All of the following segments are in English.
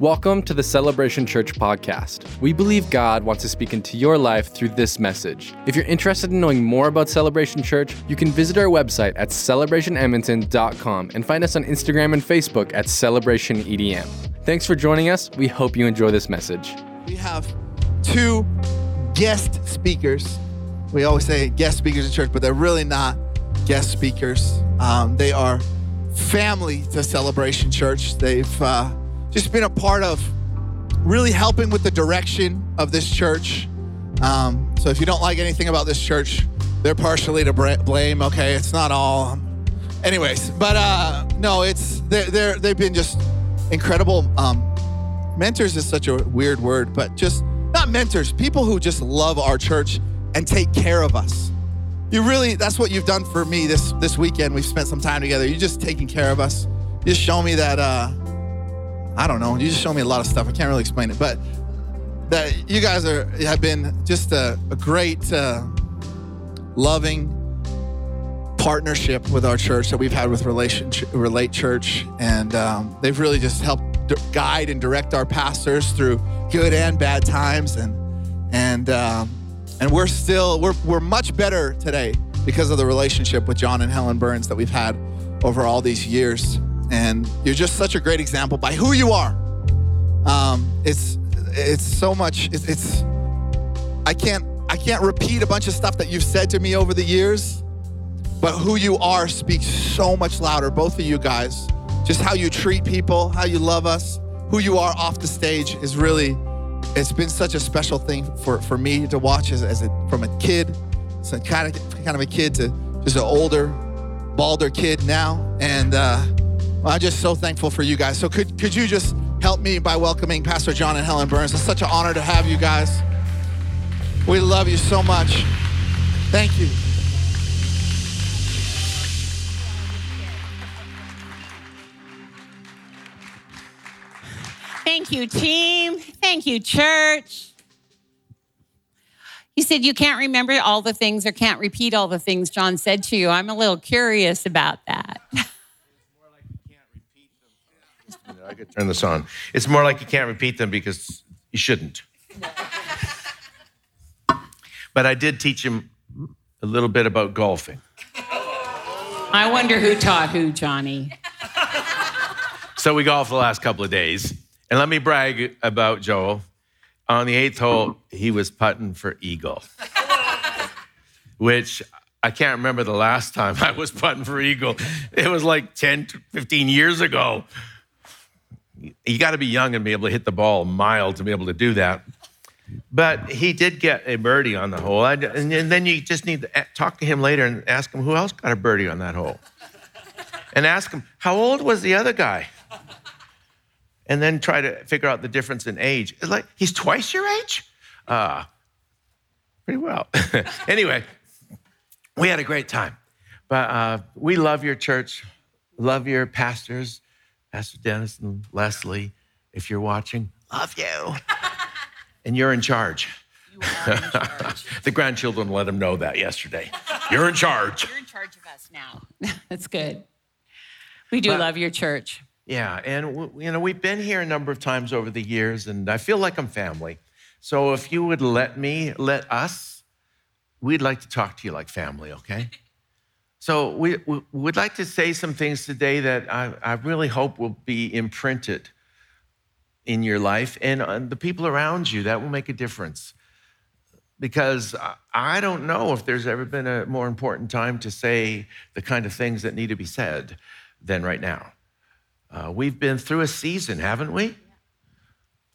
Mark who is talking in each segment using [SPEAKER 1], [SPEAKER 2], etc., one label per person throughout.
[SPEAKER 1] Welcome to the Celebration Church podcast. We believe God wants to speak into your life through this message. If you're interested in knowing more about Celebration Church, you can visit our website at celebrationedmonton.com and find us on Instagram and Facebook at celebrationedm. Thanks for joining us. We hope you enjoy this message.
[SPEAKER 2] We have two guest speakers. We always say guest speakers in church, but they're really not guest speakers. Um, they are family to Celebration Church. They've uh, just been a part of really helping with the direction of this church. Um, so if you don't like anything about this church, they're partially to blame. Okay, it's not all. Anyways, but uh, no, it's they're, they're they've been just incredible. Um, mentors is such a weird word, but just not mentors, people who just love our church and take care of us. You really, that's what you've done for me this this weekend. We've spent some time together. You're just taking care of us. You just show me that uh, I don't know. You just show me a lot of stuff. I can't really explain it, but that you guys are have been just a, a great, uh, loving partnership with our church that we've had with relationship, Relate Church, and um, they've really just helped guide and direct our pastors through good and bad times, and and um, and we're still we're we're much better today because of the relationship with John and Helen Burns that we've had over all these years and you're just such a great example by who you are. Um, it's it's so much. It's, it's I can't I can't repeat a bunch of stuff that you've said to me over the years, but who you are speaks so much louder. Both of you guys, just how you treat people, how you love us, who you are off the stage is really. It's been such a special thing for, for me to watch as, as a, from a kid, kind of kind of a kid to just an older, balder kid now, and. Uh, well, I'm just so thankful for you guys. So could, could you just help me by welcoming Pastor John and Helen Burns? It's such an honor to have you guys. We love you so much. Thank you.
[SPEAKER 3] Thank you, team. Thank you, church. You said you can't remember all the things or can't repeat all the things John said to you. I'm a little curious about that.
[SPEAKER 4] I could turn this on. It's more like you can't repeat them because you shouldn't. but I did teach him a little bit about golfing.
[SPEAKER 3] I wonder who taught who, Johnny.
[SPEAKER 4] So we golfed the last couple of days. And let me brag about Joel. On the eighth hole, he was putting for eagle, which I can't remember the last time I was putting for eagle. It was like 10, 15 years ago you got to be young and be able to hit the ball a mile to be able to do that. But he did get a birdie on the hole. And then you just need to talk to him later and ask him who else got a birdie on that hole. And ask him, how old was the other guy? And then try to figure out the difference in age. It's like, he's twice your age? Uh, pretty well. anyway, we had a great time. But uh, we love your church, love your pastors. Pastor Dennis and Leslie, if you're watching, love you. and you're in charge.
[SPEAKER 3] You are in charge.
[SPEAKER 4] the grandchildren let him know that yesterday. You're in charge.
[SPEAKER 3] You're in charge of us now. That's good. We do but, love your church.
[SPEAKER 4] Yeah, and you know we've been here a number of times over the years, and I feel like I'm family. So if you would let me, let us, we'd like to talk to you like family, okay? So we, would like to say some things today that I, I really hope will be imprinted in your life and on the people around you. That will make a difference. Because I don't know if there's ever been a more important time to say the kind of things that need to be said than right now. Uh, we've been through a season, haven't we?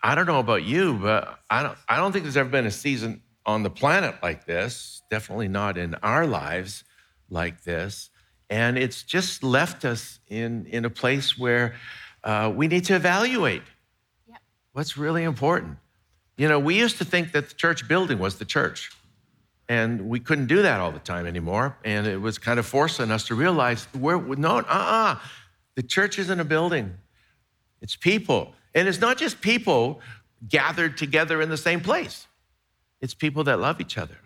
[SPEAKER 4] I don't know about you, but I don't, I don't think there's ever been a season on the planet like this, definitely not in our lives like this. And it's just left us in, in a place where uh, we need to evaluate yep. what's really important. You know, we used to think that the church building was the church. And we couldn't do that all the time anymore. And it was kind of forcing us to realize we're no, uh-uh. The church isn't a building. It's people. And it's not just people gathered together in the same place. It's people that love each other.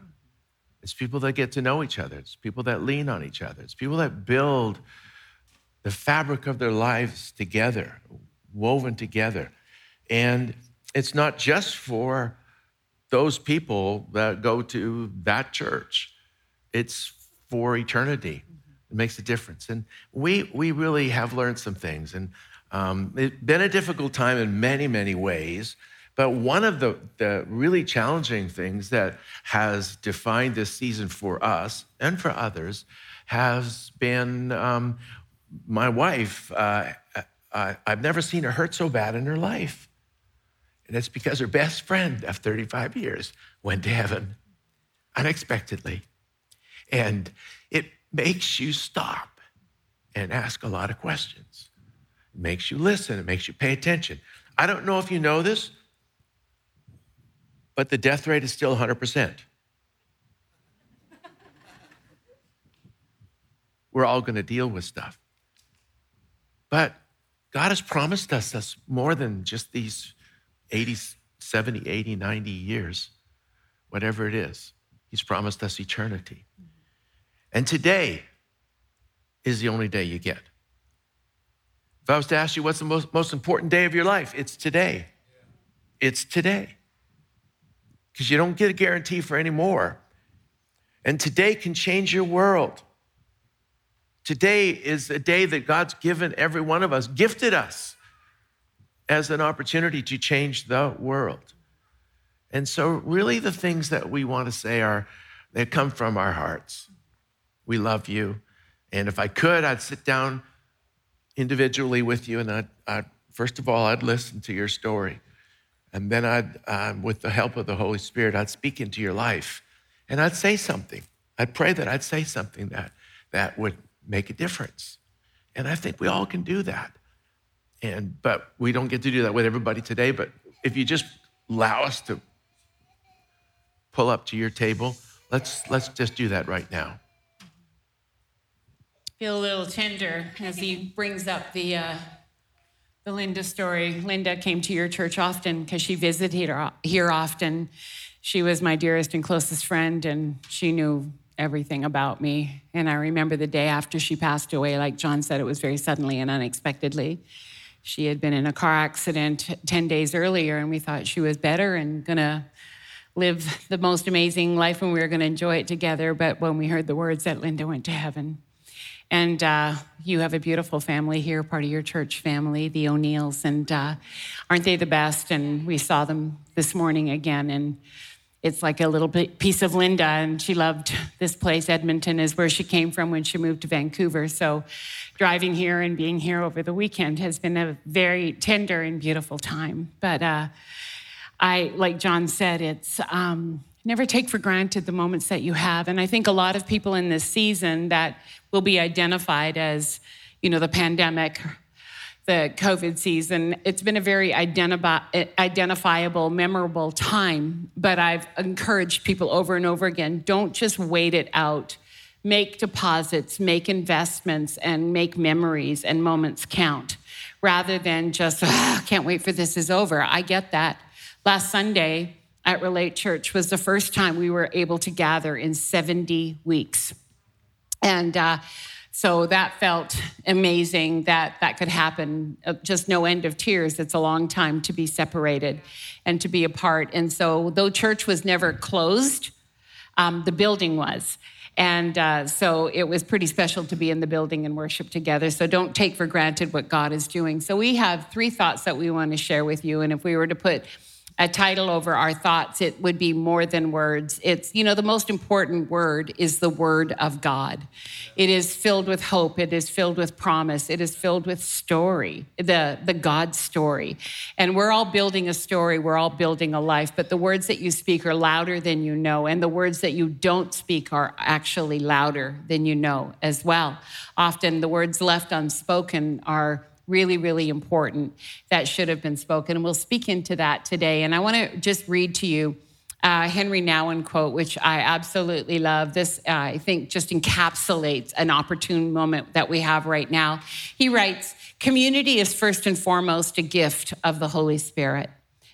[SPEAKER 4] It's people that get to know each other. It's people that lean on each other. It's people that build the fabric of their lives together, woven together. And it's not just for those people that go to that church, it's for eternity. It makes a difference. And we, we really have learned some things. And um, it's been a difficult time in many, many ways. But one of the, the really challenging things that has defined this season for us and for others has been um, my wife. Uh, I, I've never seen her hurt so bad in her life. And it's because her best friend of 35 years went to heaven unexpectedly. And it makes you stop and ask a lot of questions. It makes you listen, it makes you pay attention. I don't know if you know this, but the death rate is still 100%. We're all going to deal with stuff. But God has promised us, more than just these 80, 70, 80, 90 years, whatever it is. He's promised us eternity. And today is the only day you get. If I was to ask you what's the most, most important day of your life, it's today. It's today. Because you don't get a guarantee for any more. And today can change your world. Today is a day that God's given every one of us, gifted us as an opportunity to change the world. And so, really, the things that we want to say are, they come from our hearts. We love you. And if I could, I'd sit down individually with you and I'd, I'd first of all, I'd listen to your story. And then I'd, um, with the help of the Holy Spirit, I'd speak into your life and I'd say something. I'd pray that I'd say something that, that would make a difference. And I think we all can do that. And but we don't get to do that with everybody today. But if you just allow us to pull up to your table, let's let's just do that right now.
[SPEAKER 3] Feel a little tender as he brings up the uh, the Linda story. Linda came to your church often because she visited here often. She was my dearest and closest friend, and she knew everything about me. And I remember the day after she passed away, like John said, it was very suddenly and unexpectedly. She had been in a car accident 10 days earlier, and we thought she was better and gonna live the most amazing life and we were gonna enjoy it together. But when we heard the words that Linda went to heaven, and uh, you have a beautiful family here, part of your church family, the O'Neills, and uh, aren't they the best? And we saw them this morning again, and it's like a little piece of Linda, and she loved this place. Edmonton is where she came from when she moved to Vancouver. So, driving here and being here over the weekend has been a very tender and beautiful time. But uh, I, like John said, it's um, never take for granted the moments that you have. And I think a lot of people in this season that will be identified as, you know, the pandemic the COVID season. It's been a very identifiable, memorable time, but I've encouraged people over and over again don't just wait it out. Make deposits, make investments, and make memories and moments count rather than just, can't wait for this is over. I get that. Last Sunday at Relate Church was the first time we were able to gather in 70 weeks. And uh, so that felt amazing that that could happen. Uh, just no end of tears. It's a long time to be separated and to be apart. And so, though church was never closed, um, the building was. And uh, so it was pretty special to be in the building and worship together. So don't take for granted what God is doing. So we have three thoughts that we want to share with you. And if we were to put a title over our thoughts, it would be more than words. It's, you know, the most important word is the word of God. It is filled with hope. It is filled with promise. It is filled with story, the, the God story. And we're all building a story. We're all building a life. But the words that you speak are louder than you know. And the words that you don't speak are actually louder than you know as well. Often the words left unspoken are really, really important that should have been spoken. And we'll speak into that today. And I want to just read to you uh, Henry Nouwen quote, which I absolutely love. This, uh, I think, just encapsulates an opportune moment that we have right now. He writes Community is first and foremost a gift of the Holy Spirit,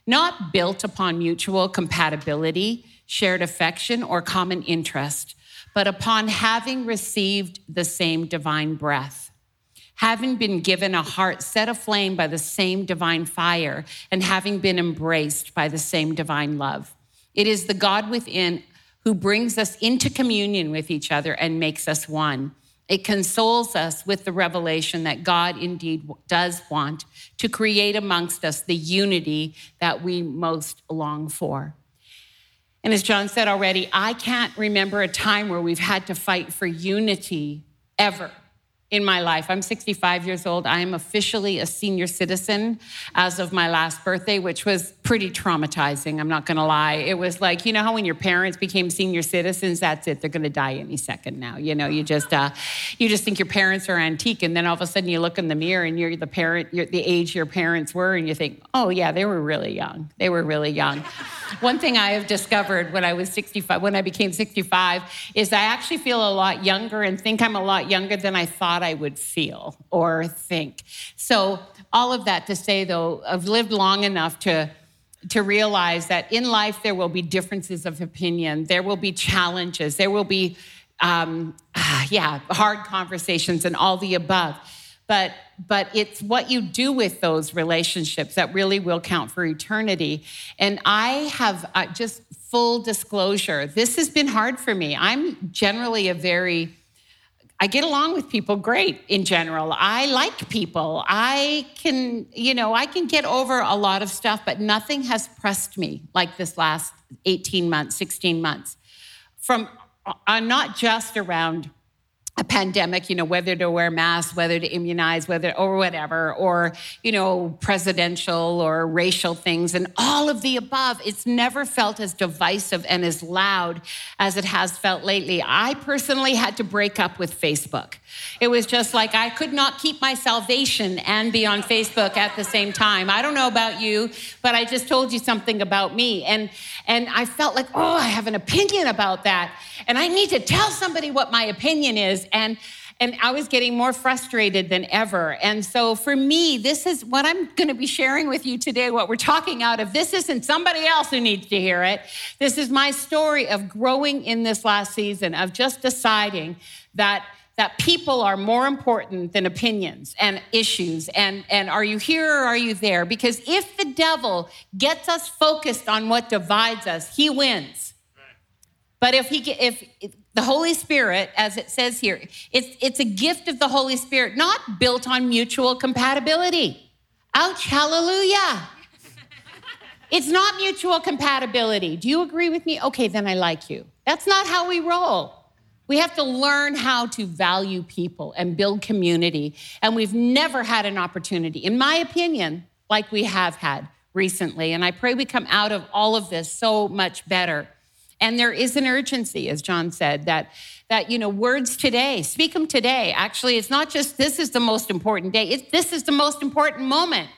[SPEAKER 3] not built upon mutual compatibility, shared affection, or common interest, but upon having received the same divine breath having been given a heart set aflame by the same divine fire and having been embraced by the same divine love. It is the God within who brings us into communion with each other and makes us one. It consoles us with the revelation that God indeed does want to create amongst us the unity that we most long for. And as John said already, I can't remember a time where we've had to fight for unity ever in my life. I'm 65 years old. I am officially a senior citizen as of my last birthday, which was pretty traumatizing. I'm not going to lie. It was like, you know how when your parents became senior citizens, that's it. They're going to die any second now. You know, you just uh, you just think your parents are antique, and then all of a sudden you look in the mirror and you're the parent, you're the age your parents were, and you think, oh yeah, they were really young. They were really young. One thing I have discovered when I was 65, when I became 65, is I actually feel a lot younger and think I'm a lot younger than I thought I would feel or think. So, all of that to say, though, I've lived long enough to to realize that in life there will be differences of opinion, there will be challenges, there will be, um, yeah, hard conversations and all the above. But but it's what you do with those relationships that really will count for eternity. And i have uh, just full disclosure this has been hard for me. I'm generally a very I get along with people great in general. I like people. I can, you know, I can get over a lot of stuff, but nothing has pressed me like this last 18 months, 16 months. From uh, not just around a pandemic, you know, whether to wear masks, whether to immunize, whether or whatever, or, you know, presidential or racial things and all of the above. It's never felt as divisive and as loud as it has felt lately. I personally had to break up with Facebook. It was just like I could not keep my salvation and be on Facebook at the same time. I don't know about you, but I just told you something about me. And and I felt like, oh, I have an opinion about that. And I need to tell somebody what my opinion is. And and I was getting more frustrated than ever. And so for me, this is what I'm going to be sharing with you today, what we're talking out of. This isn't somebody else who needs to hear it. This is my story of growing in this last season, of just deciding that that people are more important than opinions and issues. And, and are you here or are you there? Because if the devil gets us focused on what divides us he wins. But if he if, the holy spirit as it says here it's, it's a gift of the holy spirit not built on mutual compatibility. Ouch hallelujah. It's not mutual compatibility. Do you agree with me? Okay then i like you. That's not how we roll we have to learn how to value people and build community. And we've never had an opportunity, in my opinion, like we have had recently. And I pray we come out of all of this so much better. And there is an urgency, as John said, that that you know words today speak them today actually it's not just this is the most important day it's this is the most important moment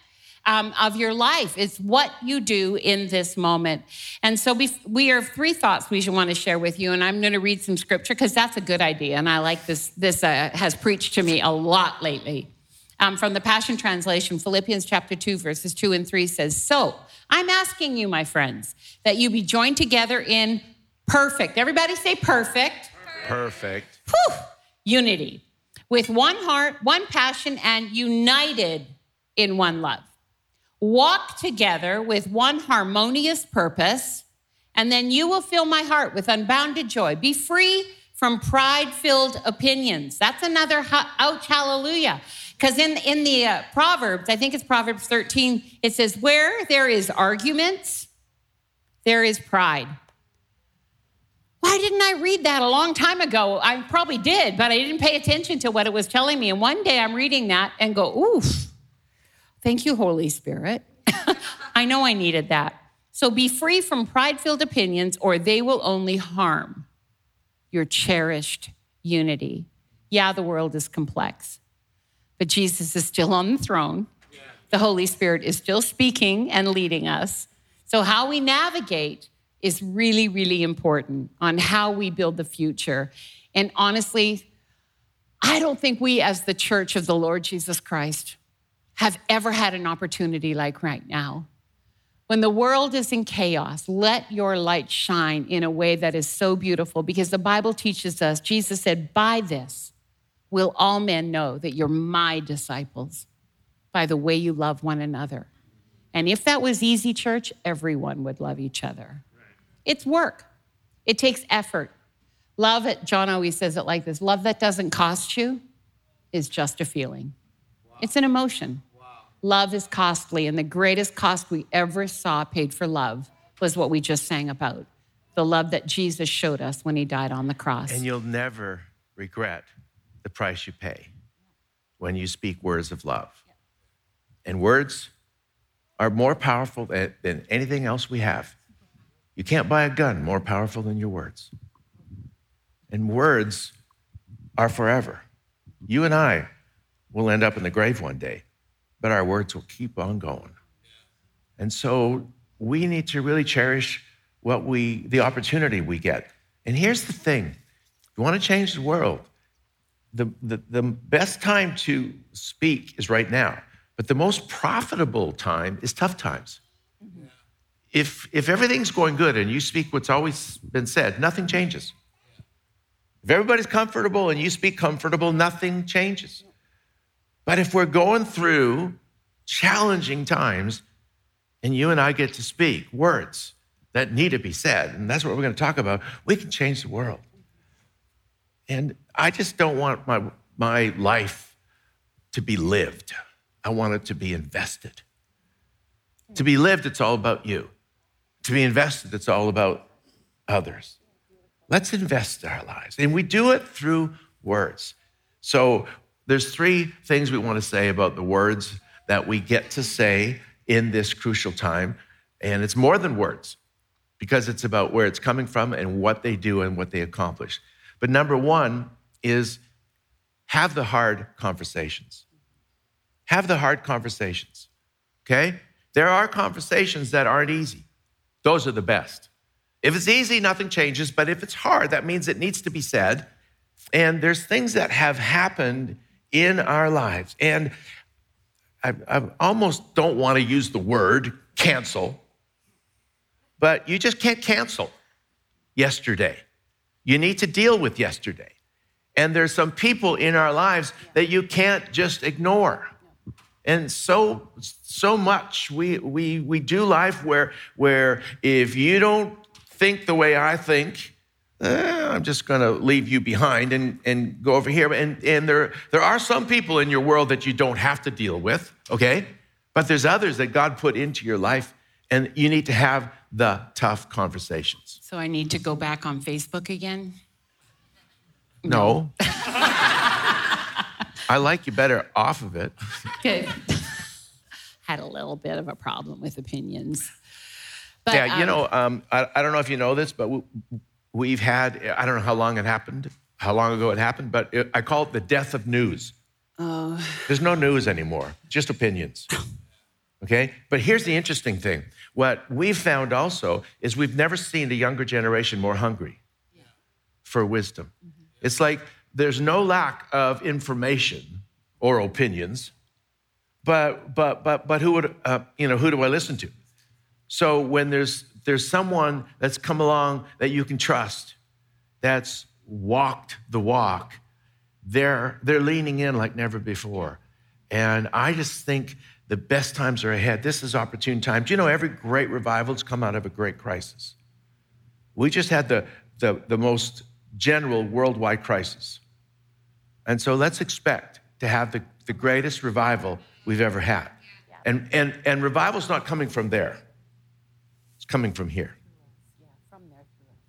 [SPEAKER 3] um, of your life. It's what you do in this moment. And so we, we have three thoughts we should want to share with you. And I'm going to read some scripture because that's a good idea. And I like this. This uh, has preached to me a lot lately. Um, from the Passion Translation, Philippians chapter 2, verses 2 and 3 says, So I'm asking you, my friends, that you be joined together in perfect. Everybody say perfect.
[SPEAKER 4] Perfect.
[SPEAKER 3] Whew, unity with one heart, one passion, and united in one love walk together with one harmonious purpose, and then you will fill my heart with unbounded joy. Be free from pride filled opinions. That's another ouch, hallelujah. Because in, in the uh, Proverbs, I think it's Proverbs 13, it says, Where there is arguments, there is pride. Why didn't I read that a long time ago? I probably did, but I didn't pay attention to what it was telling me. And one day I'm reading that and go, oof, Thank you, Holy Spirit. I know I needed that. So be free from pride filled opinions, or they will only harm your cherished unity. Yeah, the world is complex, but Jesus is still on the throne. The Holy Spirit is still speaking and leading us. So, how we navigate is really, really important on how we build the future. And honestly, I don't think we, as the church of the Lord Jesus Christ, have ever had an opportunity like right now. When the world is in chaos, let your light shine in a way that is so beautiful because the Bible teaches us, Jesus said, by this will all men know that you're my disciples by the way you love one another. And if that was easy, church, everyone would love each other. It's work, it takes effort. Love it, John always says it like this love that doesn't cost you is just a feeling, it's an emotion. Love is costly, and the greatest cost we ever saw paid for love was what we just sang about the love that Jesus showed us when he died on the cross.
[SPEAKER 4] And you'll never regret the price you pay when you speak words of love. And words are more powerful than, anything else we have. You can't buy a gun more powerful than your words. And words are forever. You and I will end up in the grave one day, but our words will keep on going. And so we need to really cherish what we the opportunity we get. And here's the thing. If you want to change the world, the, the, the best time to speak is right now. But the most profitable time is tough times. Mm-hmm. If, if everything's going good and you speak what's always been said, nothing changes. If everybody's comfortable and you speak comfortable, nothing changes. But if we're going through challenging times and you and I get to speak words that need to be said, and that's what we're going to talk about, we can change the world. And I just don't want my, my life to be lived. I want it to be invested. To be lived, it's all about you. To be invested, it's all about others. Let's invest our lives. And we do it through words. So there's three things we want to say about the words that we get to say in this crucial time. And it's more than words because it's about where it's coming from and what they do and what they accomplish. But number one is have the hard conversations. Have the hard conversations, okay? There are conversations that aren't easy, those are the best. If it's easy, nothing changes, but if it's hard, that means it needs to be said. And there's things that have happened in our lives. And I, I almost don't want to use the word cancel, but you just can't cancel yesterday. You need to deal with yesterday. And there's some people in our lives that you can't just ignore. And so so much we we we do life where where if you don't think the way I think, eh, I'm just going to leave you behind and, and go over here. And, and there, there are some people in your world that you don't have to deal with, okay? But there's others that God put into your life, and you need to have the tough conversations.
[SPEAKER 3] So I need to go back on Facebook again?
[SPEAKER 4] No. I like you better off of it.
[SPEAKER 3] Good. Had a little bit of a problem with opinions. But,
[SPEAKER 4] yeah, you
[SPEAKER 3] um,
[SPEAKER 4] know, um, I, I don't know if you know this, but we, we've had, I don't know how long it happened, how long ago it happened, but it, I call it the death of news.
[SPEAKER 3] Oh.
[SPEAKER 4] There's no news anymore, just opinions. Okay? But here's the interesting thing. What we've found also is we've never seen the younger generation more hungry for wisdom. It's like there's no lack of information or opinions, but but but but who would uh, you know who do I listen to? So when there's there's someone that's come along that you can trust, that's walked the walk, they're they're leaning in like never before. And I just think the best times are ahead. This is opportune time. Do you know every great revival's come out of a great crisis? We just had the, the, the most general worldwide crisis. And so let's expect to have the, the greatest revival we've ever had. And, and, and revival's not coming from there, it's coming from here.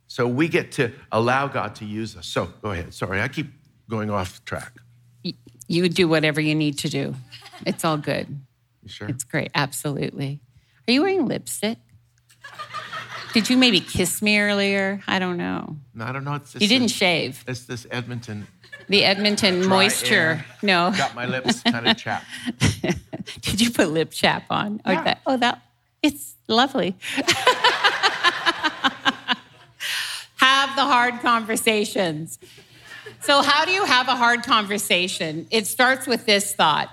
[SPEAKER 4] So we get to allow God to use us. So go ahead. Sorry, I keep going off track.
[SPEAKER 3] you do whatever you need to do. It's all good.
[SPEAKER 4] You sure?
[SPEAKER 3] It's great. Absolutely. Are you wearing lipstick? Did you maybe kiss me earlier? I don't know.
[SPEAKER 4] No, I don't know. It's this,
[SPEAKER 3] You didn't shave.
[SPEAKER 4] It's this Edmonton.
[SPEAKER 3] The Edmonton
[SPEAKER 4] dry
[SPEAKER 3] moisture.
[SPEAKER 4] air.
[SPEAKER 3] No.
[SPEAKER 4] Got my lips kind of chapped.
[SPEAKER 3] Did you put lip chap on? Or
[SPEAKER 4] Yeah.
[SPEAKER 3] that, oh, that it's lovely. have the hard conversations. So, how do you have a hard conversation? It starts with this thought.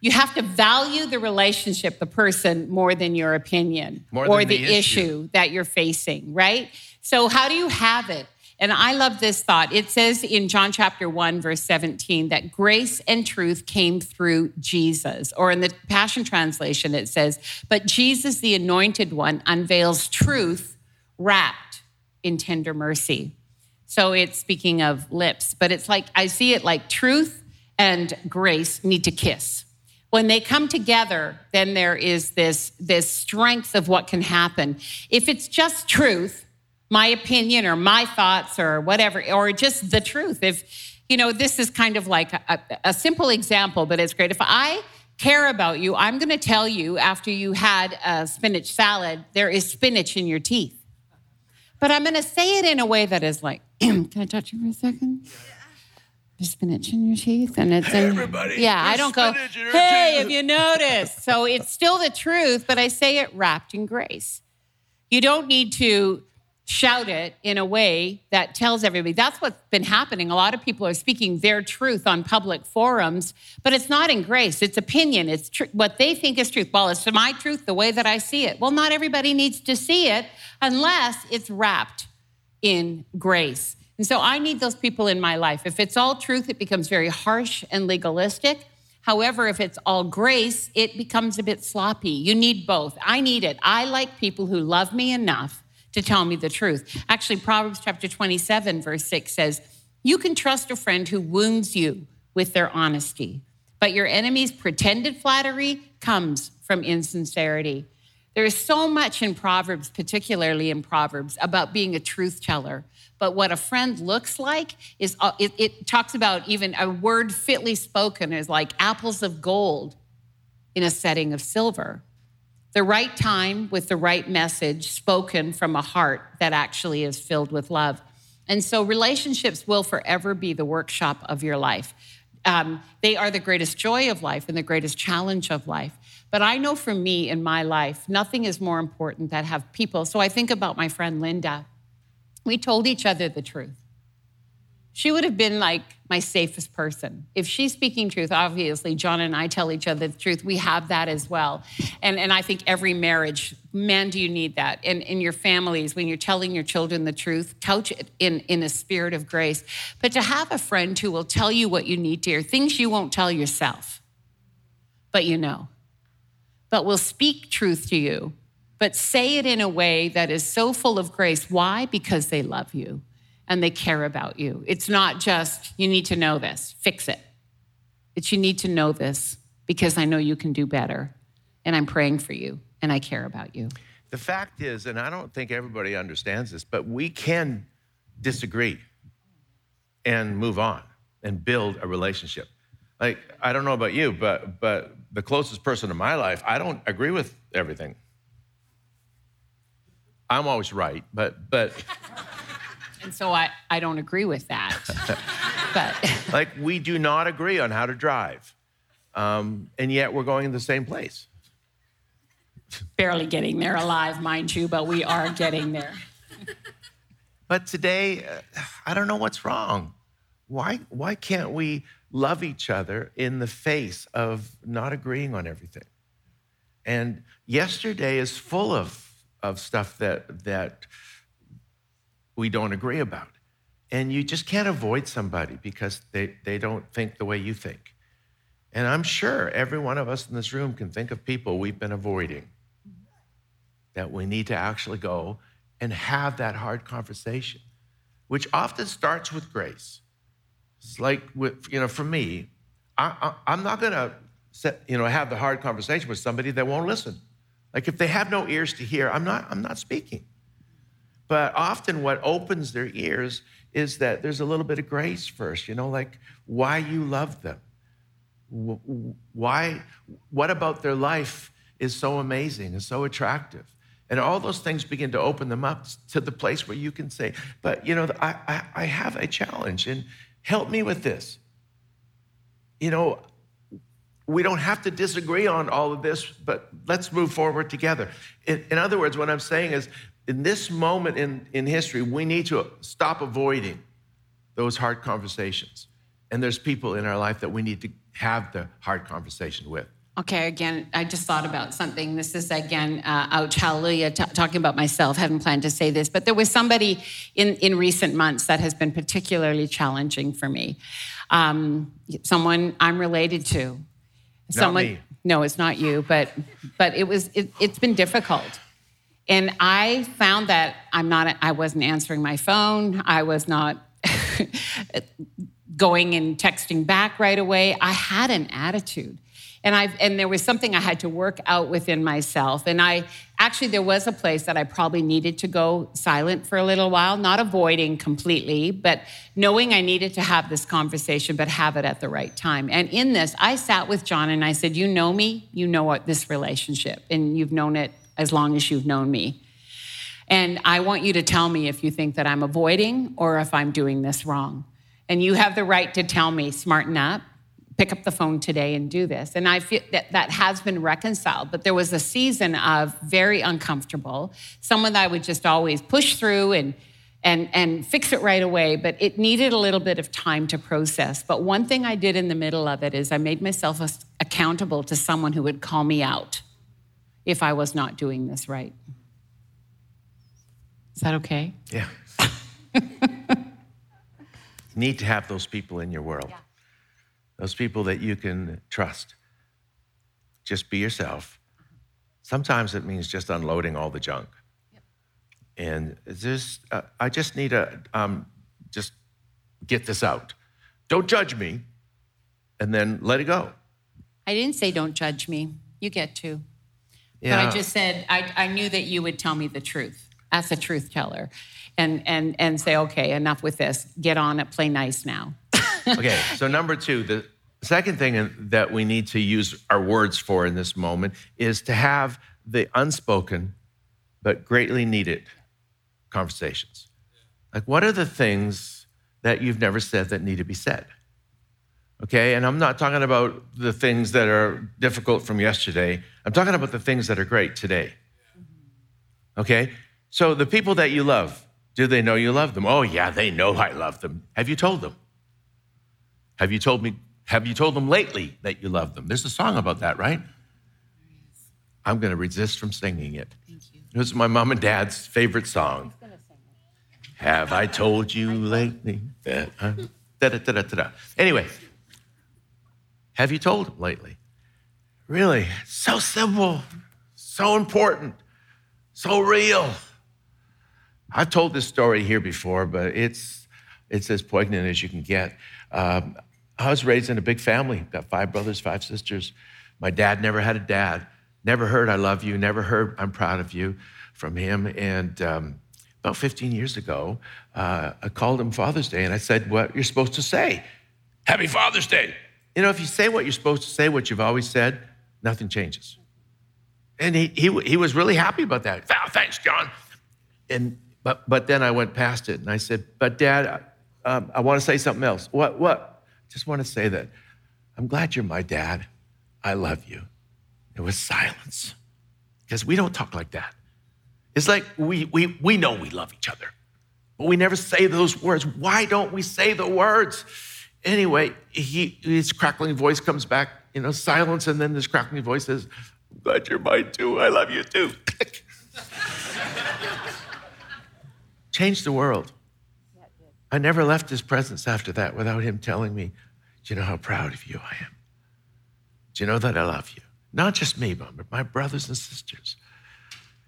[SPEAKER 3] You have to value the relationship, the person, more than your opinion
[SPEAKER 4] More
[SPEAKER 3] or
[SPEAKER 4] than
[SPEAKER 3] the,
[SPEAKER 4] the issue.
[SPEAKER 3] issue that you're facing, right? So, how do you have it? And I love this thought. It says in John chapter 1, verse 17, that grace and truth came through Jesus. Or in the Passion Translation, it says, But Jesus, the anointed one, unveils truth wrapped in tender mercy. So it's speaking of lips, but it's like, I see it like truth and grace need to kiss. When they come together, then there is this, this strength of what can happen. If it's just truth, my opinion or my thoughts or whatever, or just the truth. If, you know, this is kind of like a, a simple example, but it's great. If I care about you, I'm going to tell you after you had a spinach salad, there is spinach in your teeth. But I'm going to say it in a way that is like, can I touch you for a second? There's spinach in your teeth, and it's
[SPEAKER 4] Hey,
[SPEAKER 3] in,
[SPEAKER 4] everybody,
[SPEAKER 3] Yeah, I don't go.
[SPEAKER 4] spinach in your
[SPEAKER 3] Hey,
[SPEAKER 4] teeth."
[SPEAKER 3] have you noticed? So it's still the truth, but I say it wrapped in grace. You don't need to shout it in a way that tells everybody. That's what's been happening. A lot of people are speaking their truth on public forums, but it's not in grace. It's opinion. It's tr- what they think is truth. Well, it's my truth the way that I see it. Well, not everybody needs to see it unless it's wrapped in grace. And so I need those people in my life. If it's all truth, it becomes very harsh and legalistic. However, if it's all grace, it becomes a bit sloppy. You need both. I need it. I like people who love me enough to tell me the truth. Actually, Proverbs chapter 27, verse 6 says, You can trust a friend who wounds you with their honesty, but your enemy's pretended flattery comes from insincerity. There is so much in Proverbs, particularly in Proverbs, about being a truth teller. But what a friend looks like is uh, it, it talks about even a word fitly spoken is like apples of gold in a setting of silver. The right time with the right message spoken from a heart that actually is filled with love. And so relationships will forever be the workshop of your life. Um, they are the greatest joy of life and the greatest challenge of life. But I know for me in my life, nothing is more important than have people. So I think about my friend Linda. We told each other the truth. She would have been like my safest person. If she's speaking truth, obviously, John and I tell each other the truth. We have that as well. And, and I think every marriage, man, do you need that? And in your families, when you're telling your children the truth, couch it in, in a spirit of grace. But to have a friend who will tell you what you need to hear, things you won't tell yourself, but you know, but will speak truth to you, but say it in a way that is so full of grace. Why? Because they love you and they care about you. It's not just, you need to know this, fix it. It's you need to know this because I know you can do better. And I'm praying for you and I care about you.
[SPEAKER 4] The fact is, and I don't think everybody understands this, but we can disagree and move on and build a relationship. Like, I don't know about you, but but the closest person in my life, I don't agree with everything. I'm always right, but but
[SPEAKER 3] And so I, I don't agree with that. but
[SPEAKER 4] like we do not agree on how to drive, um, and yet we're going in the same place.
[SPEAKER 3] barely getting there alive, mind you, but we are getting there.
[SPEAKER 4] But today, uh, I don't know what's wrong. Why, why can't we love each other in the face of not agreeing on everything? And yesterday is full of, of stuff that, that we don't agree about. And you just can't avoid somebody because they, they don't think the way you think. And I'm sure every one of us in this room can think of people we've been avoiding that we need to actually go and have that hard conversation, which often starts with grace. It's like with, you know, for me, I, I, am not gonna, set, you know, have the hard conversation with somebody that won't listen. Like if they have no ears to hear, I'm not, I'm not speaking. But often what opens their ears is that there's a little bit of grace first, you know, like why you love them. Why, what about their life is so amazing and so attractive? And all those things begin to open them up to the place where you can say, but you know, I, I, I have a challenge and help me with this. You know, we don't have to disagree on all of this, but let's move forward together. In, in other words, what I'm saying is, in this moment in, in history, we need to stop avoiding those hard conversations. And there's people in our life that we need to have the hard conversation with.
[SPEAKER 3] Okay, again, I just thought about something. This is again, uh, ouch, hallelujah, t- talking about myself. Haven't planned to say this, but there was somebody in, in recent months that has been particularly challenging for me. Um, someone I'm related to. Someone,
[SPEAKER 4] me.
[SPEAKER 3] no, it's not you, but but it was. It, it's been difficult, and I found that I'm not. I wasn't answering my phone. I was not. going and texting back right away. I had an attitude. And I and there was something I had to work out within myself. And I actually there was a place that I probably needed to go silent for a little while, not avoiding completely, but knowing I needed to have this conversation, but have it at the right time. And in this, I sat with John and I said, "You know me, you know what this relationship, and you've known it as long as you've known me." And I want you to tell me if you think that I'm avoiding or if I'm doing this wrong. And you have the right to tell me, smarten up, pick up the phone today and do this. And I feel that that has been reconciled, but there was a season of very uncomfortable, someone that I would just always push through and and and fix it right away, but it needed a little bit of time to process. But one thing I did in the middle of it is I made myself accountable to someone who would call me out if I was not doing this right. Is that okay?
[SPEAKER 4] Yeah. need to have those people in your world.
[SPEAKER 3] Yeah.
[SPEAKER 4] Those people that you can trust. Just be yourself. Sometimes it means just unloading all the junk. And this, uh, I just need to um, just get this out. Don't judge me, and then let it go.
[SPEAKER 3] I didn't say don't judge me. You get to.
[SPEAKER 4] Yeah.
[SPEAKER 3] But I just said I, I knew that you would tell me the truth as a truth teller and, and, and say, okay, enough with this. Get on it, play nice now.
[SPEAKER 4] okay, so number two, the second thing that we need to use our words for in this moment is to have the unspoken but greatly needed conversations. Like, what are the things that you've never said that need to be said? Okay, and I'm not talking about the things that are difficult from yesterday. I'm talking about the things that are great today. Okay, so the people that you love, do they know you love them? Oh, yeah, they know I love them. Have you told them? Have you told me? Have you told them lately that you love them? There's a song about that, right? I'm going to resist from singing it. Thank you. It was my mom and dad's favorite song. Have I told you lately that I, da, da, da, da, da. Anyway, have you told him lately? Really, so simple, so important, so real. I've told this story here before, but it's it's as poignant as you can get. Um, I was raised in a big family, got five brothers, five sisters. My dad never had a dad, never heard I love you, never heard I'm proud of you from him. And um, about 15 years ago, uh, I called him Father's Day and I said, What you're supposed to say? Happy Father's Day. You know, if you say what you're supposed to say, what you've always said, nothing changes. And he, he, he was really happy about that. Oh, thanks, John. And, but, but then I went past it and I said, But dad, um, I want to say something else. What? What? Just want to say that I'm glad you're my dad. I love you. It was silence because we don't talk like that. It's like we, we, we know we love each other, but we never say those words. Why don't we say the words? Anyway, he, his crackling voice comes back, you know, silence, and then this crackling voice says, I'm glad you're mine too. I love you too. Change the world. I never left his presence after that without him telling me, Do you know how proud of you I am? Do you know that I love you? Not just me, but my brothers and sisters.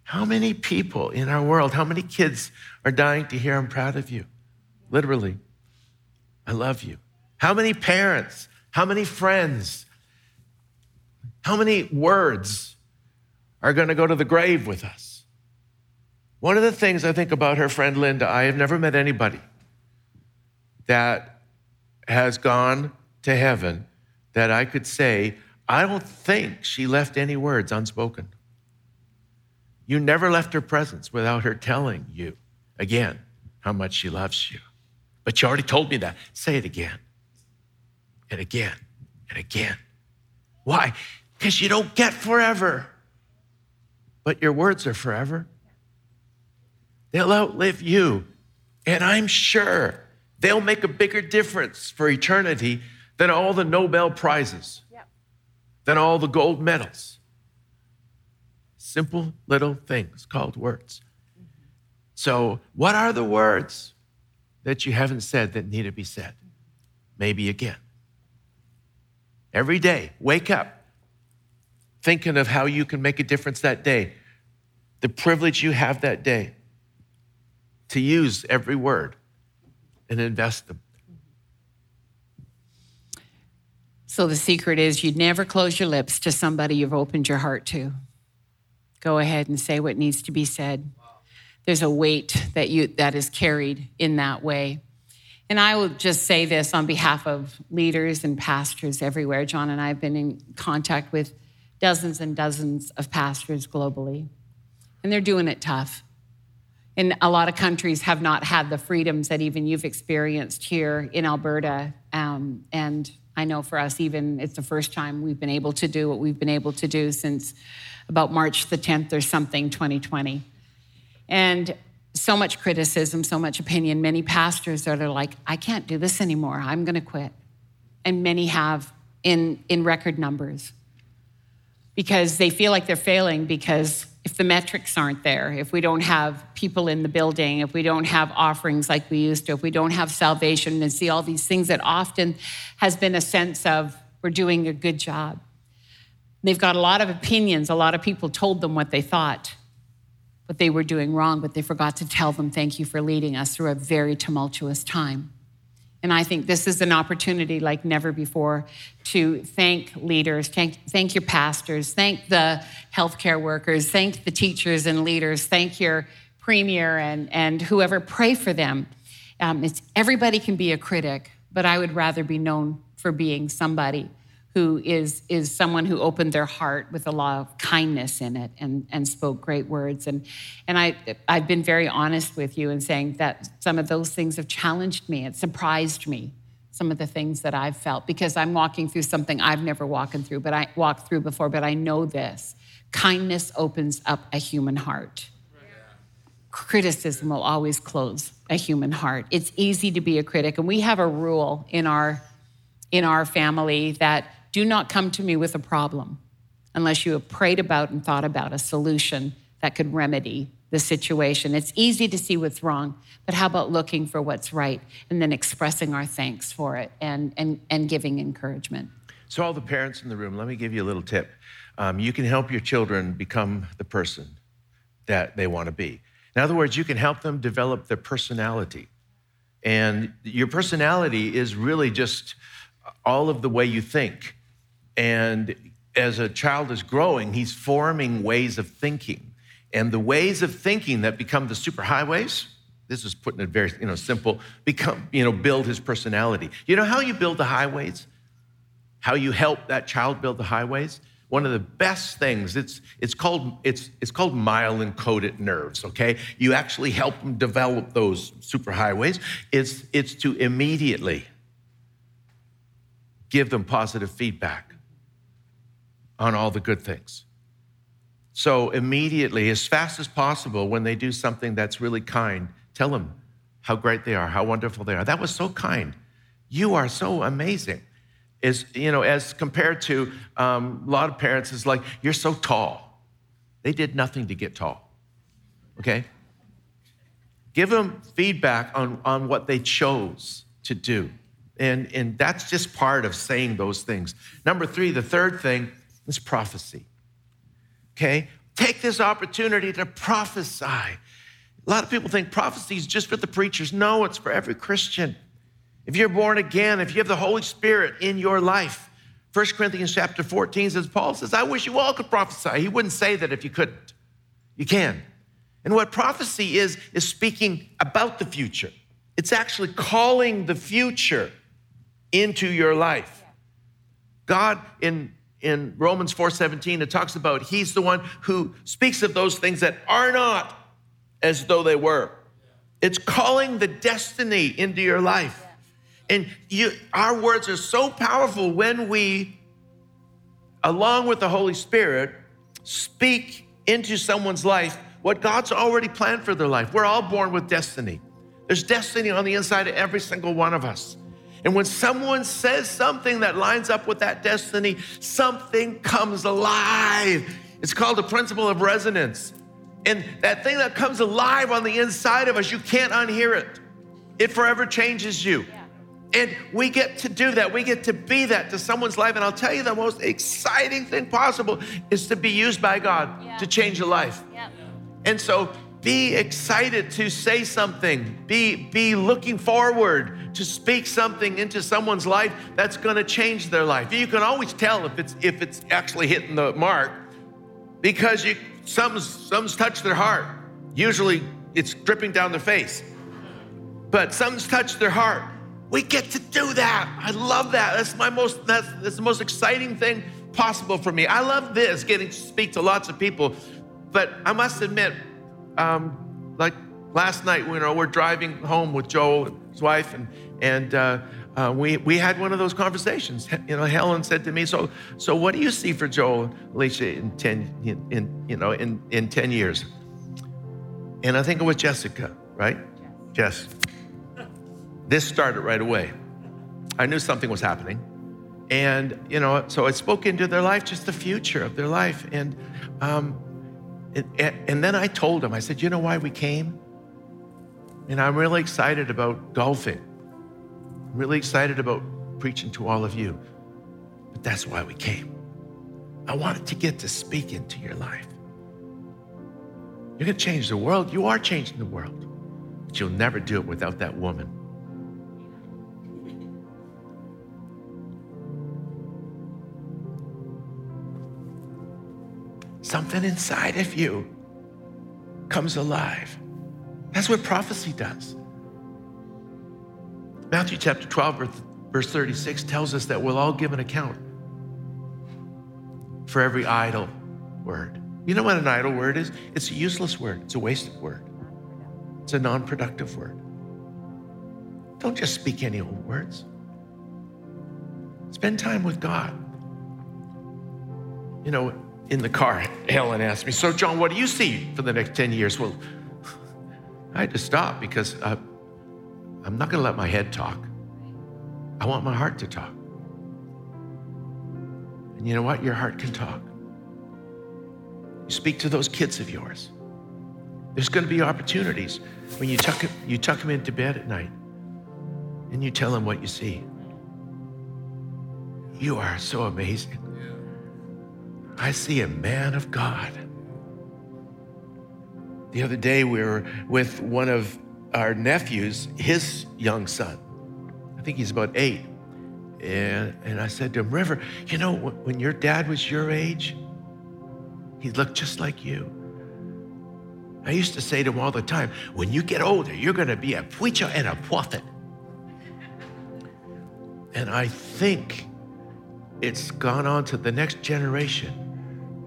[SPEAKER 4] How many people in our world, how many kids are dying to hear I'm proud of you? Literally, I love you. How many parents, how many friends, how many words are going to go to the grave with us? One of the things I think about her friend Linda, I have never met anybody that has gone to heaven that I could say, I don't think she left any words unspoken. You never left her presence without her telling you again how much she loves you. But you already told me that. Say it again and again and again. Why? Because you don't get forever, but your words are forever. They'll outlive you. And I'm sure they'll make a bigger difference for eternity than all the Nobel Prizes. than all the gold medals. Simple little things called words. So, what are the words that you haven't said that need to be said? Maybe again. Every day, wake up thinking of how you can make a difference that day, the privilege you have that day to use every word and invest them.
[SPEAKER 3] So the secret is you'd never close your lips to somebody you've opened your heart to. Go ahead and say what needs to be said. There's a weight that you that is carried in that way. And I will just say this on behalf of leaders and pastors everywhere. John and I have been in contact with dozens and dozens of pastors globally, and they're doing it tough. And a lot of countries have not had the freedoms that even you've experienced here in Alberta. Um, and I know for us, even it's the first time we've been able to do what we've been able to do since about March the 10th or something, 2020. And so much criticism, so much opinion. Many pastors that are like, I can't do this anymore. I'm going to quit. And many have in, in record numbers because they feel like they're failing because if the metrics aren't there, if we don't have people in the building, if we don't have offerings like we used to, if we don't have salvation and see all these things that often has been a sense of we're doing a good job. They've got a lot of opinions. A lot of people told them what they thought, what they were doing wrong, but they forgot to tell them, thank you for leading us through a very tumultuous time. And I think this is an opportunity like never before to thank leaders, thank, thank your pastors, thank the healthcare workers, thank the teachers and leaders, thank your premier and, and whoever, pray for them. Um, it's, everybody can be a critic, but I would rather be known for being somebody who is, is someone who opened their heart with a lot of kindness in it and, and spoke great words. And, and I, I've been very honest with you in saying that some of those things have challenged me. It surprised me, some of the things that I've felt, because I'm walking through something I've never walked through, but I walked through before, but I know this. Kindness opens up a human heart. Criticism will always close a human heart. It's easy to be a critic, and we have a rule in our in our family that do not come to me with a problem unless you have prayed about and thought about a solution that could remedy the situation. It's easy to see what's wrong, but how about looking for what's right and then expressing our thanks for it and, and, and giving encouragement?
[SPEAKER 4] So, all the parents in the room, let me give you a little tip. Um, you can help your children become the person that they want to be. In other words, you can help them develop their personality. And your personality is really just all of the way you think. And as a child is growing, he's forming ways of thinking. And the ways of thinking that become the superhighways, this is putting it very you know, simple, become, you know, build his personality. You know how you build the highways? How you help that child build the highways? One of the best things, it's, it's, called, it's, it's called myelin coated nerves, okay? You actually help them develop those superhighways. It's, it's to immediately give them positive feedback on all the good things. So, immediately, as fast as possible, when they do something that's really kind, tell them how great they are, how wonderful they are. That was so kind. You are so amazing. Is you know, as compared to um, a lot of parents, is like you're so tall. They did nothing to get tall. Okay. Give them feedback on, on what they chose to do. And, and that's just part of saying those things. Number three, the third thing is prophecy. Okay? Take this opportunity to prophesy. A lot of people think prophecy is just for the preachers. No, it's for every Christian. If you're born again, if you have the Holy Spirit in your life, 1 Corinthians chapter 14 says, Paul says, I wish you all could prophesy. He wouldn't say that if you couldn't. You can. And what prophecy is, is speaking about the future. It's actually calling the future into your life. God in in Romans 4:17 it talks about he's the one who speaks of those things that are not as though they were. It's calling the destiny into your life. And you, our words are so powerful when we along with the Holy Spirit speak into someone's life what God's already planned for their life. We're all born with destiny. There's destiny on the inside of every single one of us. And when someone says something that lines up with that destiny, something comes alive. It's called the principle of resonance. And that thing that comes alive on the inside of us, you can't unhear it. It forever changes you. And we get to do that. We get to be that to someone's life. And I'll tell you the most exciting thing possible is to be used by God
[SPEAKER 5] Yeah.
[SPEAKER 4] to change a life.
[SPEAKER 5] Yep.
[SPEAKER 4] And so be excited to say something. Be, be looking forward to speak something into someone's life that's gonna change their life. You can always tell if it's if it's actually hitting the mark because you something's something's touched their heart. Usually it's dripping down their face. But something's touched their heart. We get to do that. I love that. That's my most that's, that's the most exciting thing possible for me. I love this, getting to speak to lots of people. But I must admit, um, like last night, you know, we're driving home with Joel and his wife, and and uh, uh, we we had one of those conversations. You know, Helen said to me, "So so, what do you see for Joel Alicia in ten in, in you know in in ten years?" And I think it was Jessica, right? Jess. This started right away. I knew something was happening. And, you know, so I spoke into their life, just the future of their life. And, um, and, and then I told them, I said, you know why we came? And I'm really excited about golfing. I'm really excited about preaching to all of you. But that's why we came. I wanted to get to speak into your life. You're going to change the world. You are changing the world. But you'll never do it without that woman. Something inside of you comes alive. That's what prophecy does. Matthew chapter 12, verse- verse 36 tells us that we'll all give an account for every idle word. You know what an idle word is? It's a useless word, it's a wasted word, it's a non productive word. Don't just speak any old words. Spend time with God. You know, in the car, Helen asked me, So, John, what do you see for the next 10 years? Well, I had to stop because uh, I'm not going to let my head talk. I want my heart to talk. And you know what? Your heart can talk. You speak to those kids of yours. There's going to be opportunities when you tuck, you tuck them into bed at night and you tell them what you see. You are so amazing. I see a man of God. The other day, we were with one of our nephews, his young son. I think he's about eight. And, and I said to him, River, you know, when your dad was your age, he looked just like you. I used to say to him all the time, when you get older, you're going to be a preacher and a prophet. And I think it's gone on to the next generation.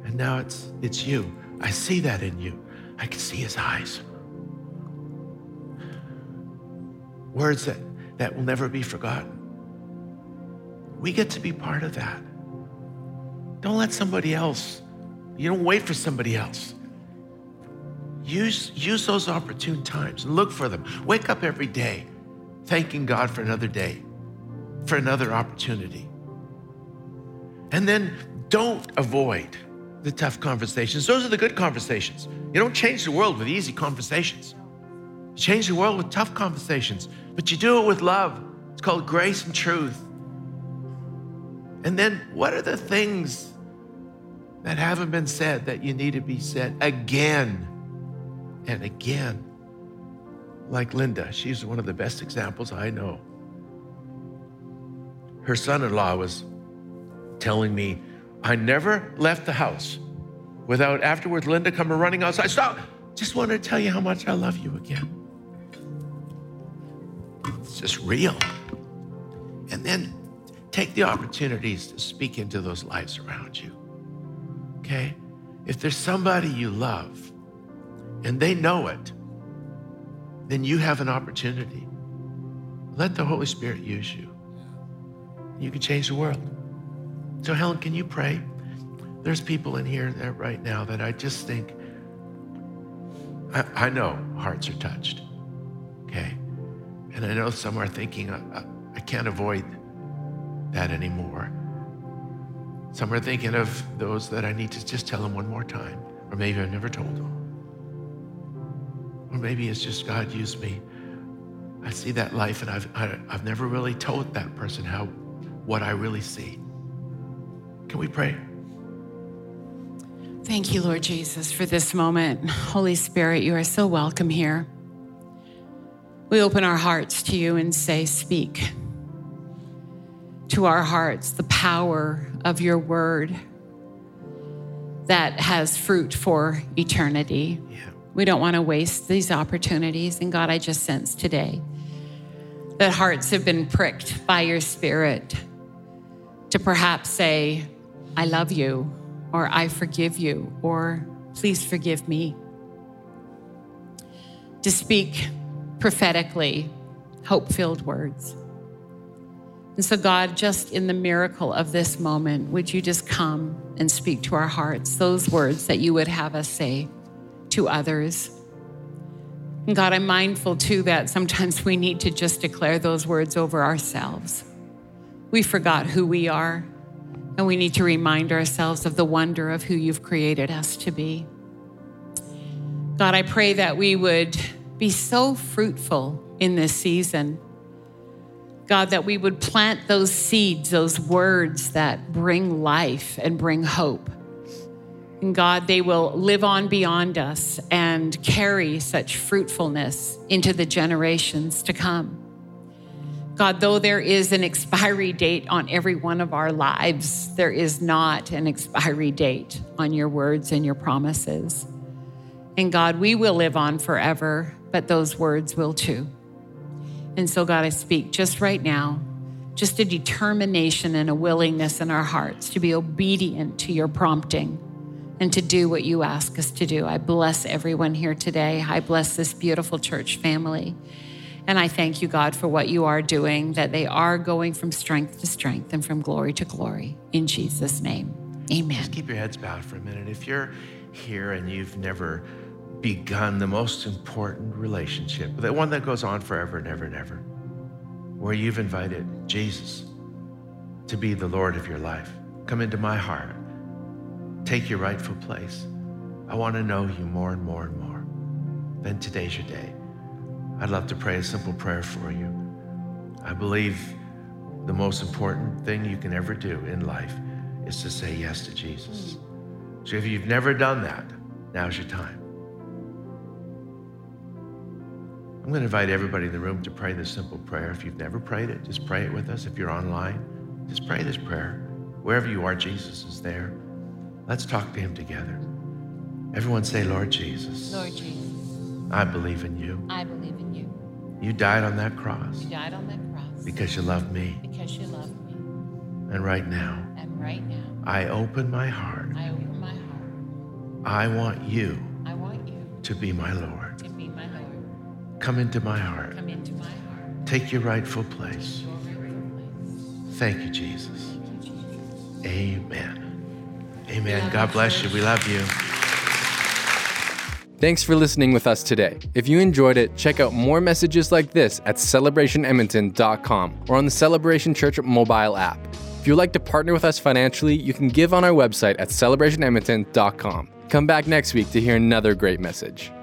[SPEAKER 4] And now it's, it's you. I see that in you. I can see his eyes. Words that, that will never be forgotten. We get to be part of that. Don't let somebody else, you don't wait for somebody else. Use, use those opportune times and look for them. Wake up every day thanking God for another day, for another opportunity. And then don't avoid the tough conversations. Those are the good conversations. You don't change the world with easy conversations. You change the world with tough conversations, but you do it with love. It's called grace and truth. And then what are the things that haven't been said that you need to be said again and again? Like Linda, she's one of the best examples I know. Her son in law was telling me, I never left the house without afterwards Linda coming running outside. Stop! Just wanted to tell you how much I love you again. It's just real. And then take the opportunities to speak into those lives around you. Okay? If there's somebody you love and they know it, then you have an opportunity. Let the Holy Spirit use you. You can change the world. So, Helen, can you pray? There's people in here that right now that I just think, I, I know hearts are touched, okay? And I know some are thinking, I, I, can't avoid that anymore. Some are thinking of those that I need to just tell them one more time, or maybe I've never told them. Or maybe it's just God used me. I see that life and I've, I, have i have never really told that person how, what I really see. Can we pray?
[SPEAKER 3] Thank you, Lord Jesus, for this moment. Holy Spirit, you are so welcome here. We open our hearts to you and say, Speak to our hearts the power of your word that has fruit for eternity. Yeah. We don't want to waste these opportunities. And God, I just sense today that hearts have been pricked by your spirit to perhaps say, I love you, or I forgive you, or please forgive me. To speak prophetically, hope filled words. And so, God, just in the miracle of this moment, would you just come and speak to our hearts those words that you would have us say to others? And God, I'm mindful too that sometimes we need to just declare those words over ourselves. We forgot who we are, and we need to remind ourselves of the wonder of who you've created us to be. God, I pray that we would be so fruitful in this season. God, that we would plant those seeds, those words that bring life and bring hope. And God, they will live on beyond us and carry such fruitfulness into the generations to come. God, though there is an expiry date on every one of our lives, there is not an expiry date on your words and your promises. And God, we will live on forever, but those words will too. And so, God, I speak just right now, just a determination and a willingness in our hearts to be obedient to your prompting and to do what you ask us to do. I bless everyone here today. I bless this beautiful church family. And I thank you, God, for what you are doing, that they are going from strength to strength and from glory to glory. In Jesus' name, amen.
[SPEAKER 4] Just keep your heads bowed for a minute. If you're here and you've never begun the most important relationship, the one that goes on forever and ever and ever, where you've invited Jesus to be the Lord of your life, come into my heart take your rightful place. I want to know you more and more and more. Then today's your day. I'd love to pray a simple prayer for you. I believe the most important thing you can ever do in life is to say yes to Jesus. So if you've never done that, now's your time. I'm going to invite everybody in the room to pray this simple prayer. If you've never prayed it, just pray it with us. If you're online, just pray this prayer. Wherever you are, Jesus is there. Let's talk to him together. Everyone say, Lord Jesus.
[SPEAKER 3] Lord Jesus.
[SPEAKER 4] I believe in you.
[SPEAKER 3] I believe in you.
[SPEAKER 4] You died on that cross.
[SPEAKER 3] You died on that cross.
[SPEAKER 4] Because you love me.
[SPEAKER 3] Because you love me.
[SPEAKER 4] And right now.
[SPEAKER 3] And right now.
[SPEAKER 4] I open my heart.
[SPEAKER 3] I open my heart.
[SPEAKER 4] I want you.
[SPEAKER 3] I want you.
[SPEAKER 4] To be my Lord.
[SPEAKER 3] To be my Lord.
[SPEAKER 4] Come into my heart.
[SPEAKER 3] Come into my heart.
[SPEAKER 4] Take your rightful place.
[SPEAKER 3] Your rightful place.
[SPEAKER 4] Thank you, Jesus.
[SPEAKER 3] Thank you, Jesus.
[SPEAKER 4] Amen. Amen. God bless you. We love you.
[SPEAKER 1] Thanks for listening with us today. If you enjoyed it, check out more messages like this at celebrationedmonton.com or on the Celebration Church mobile app. If you'd like to partner with us financially, you can give on our website at celebrationedmonton.com. Come back next week to hear another great message.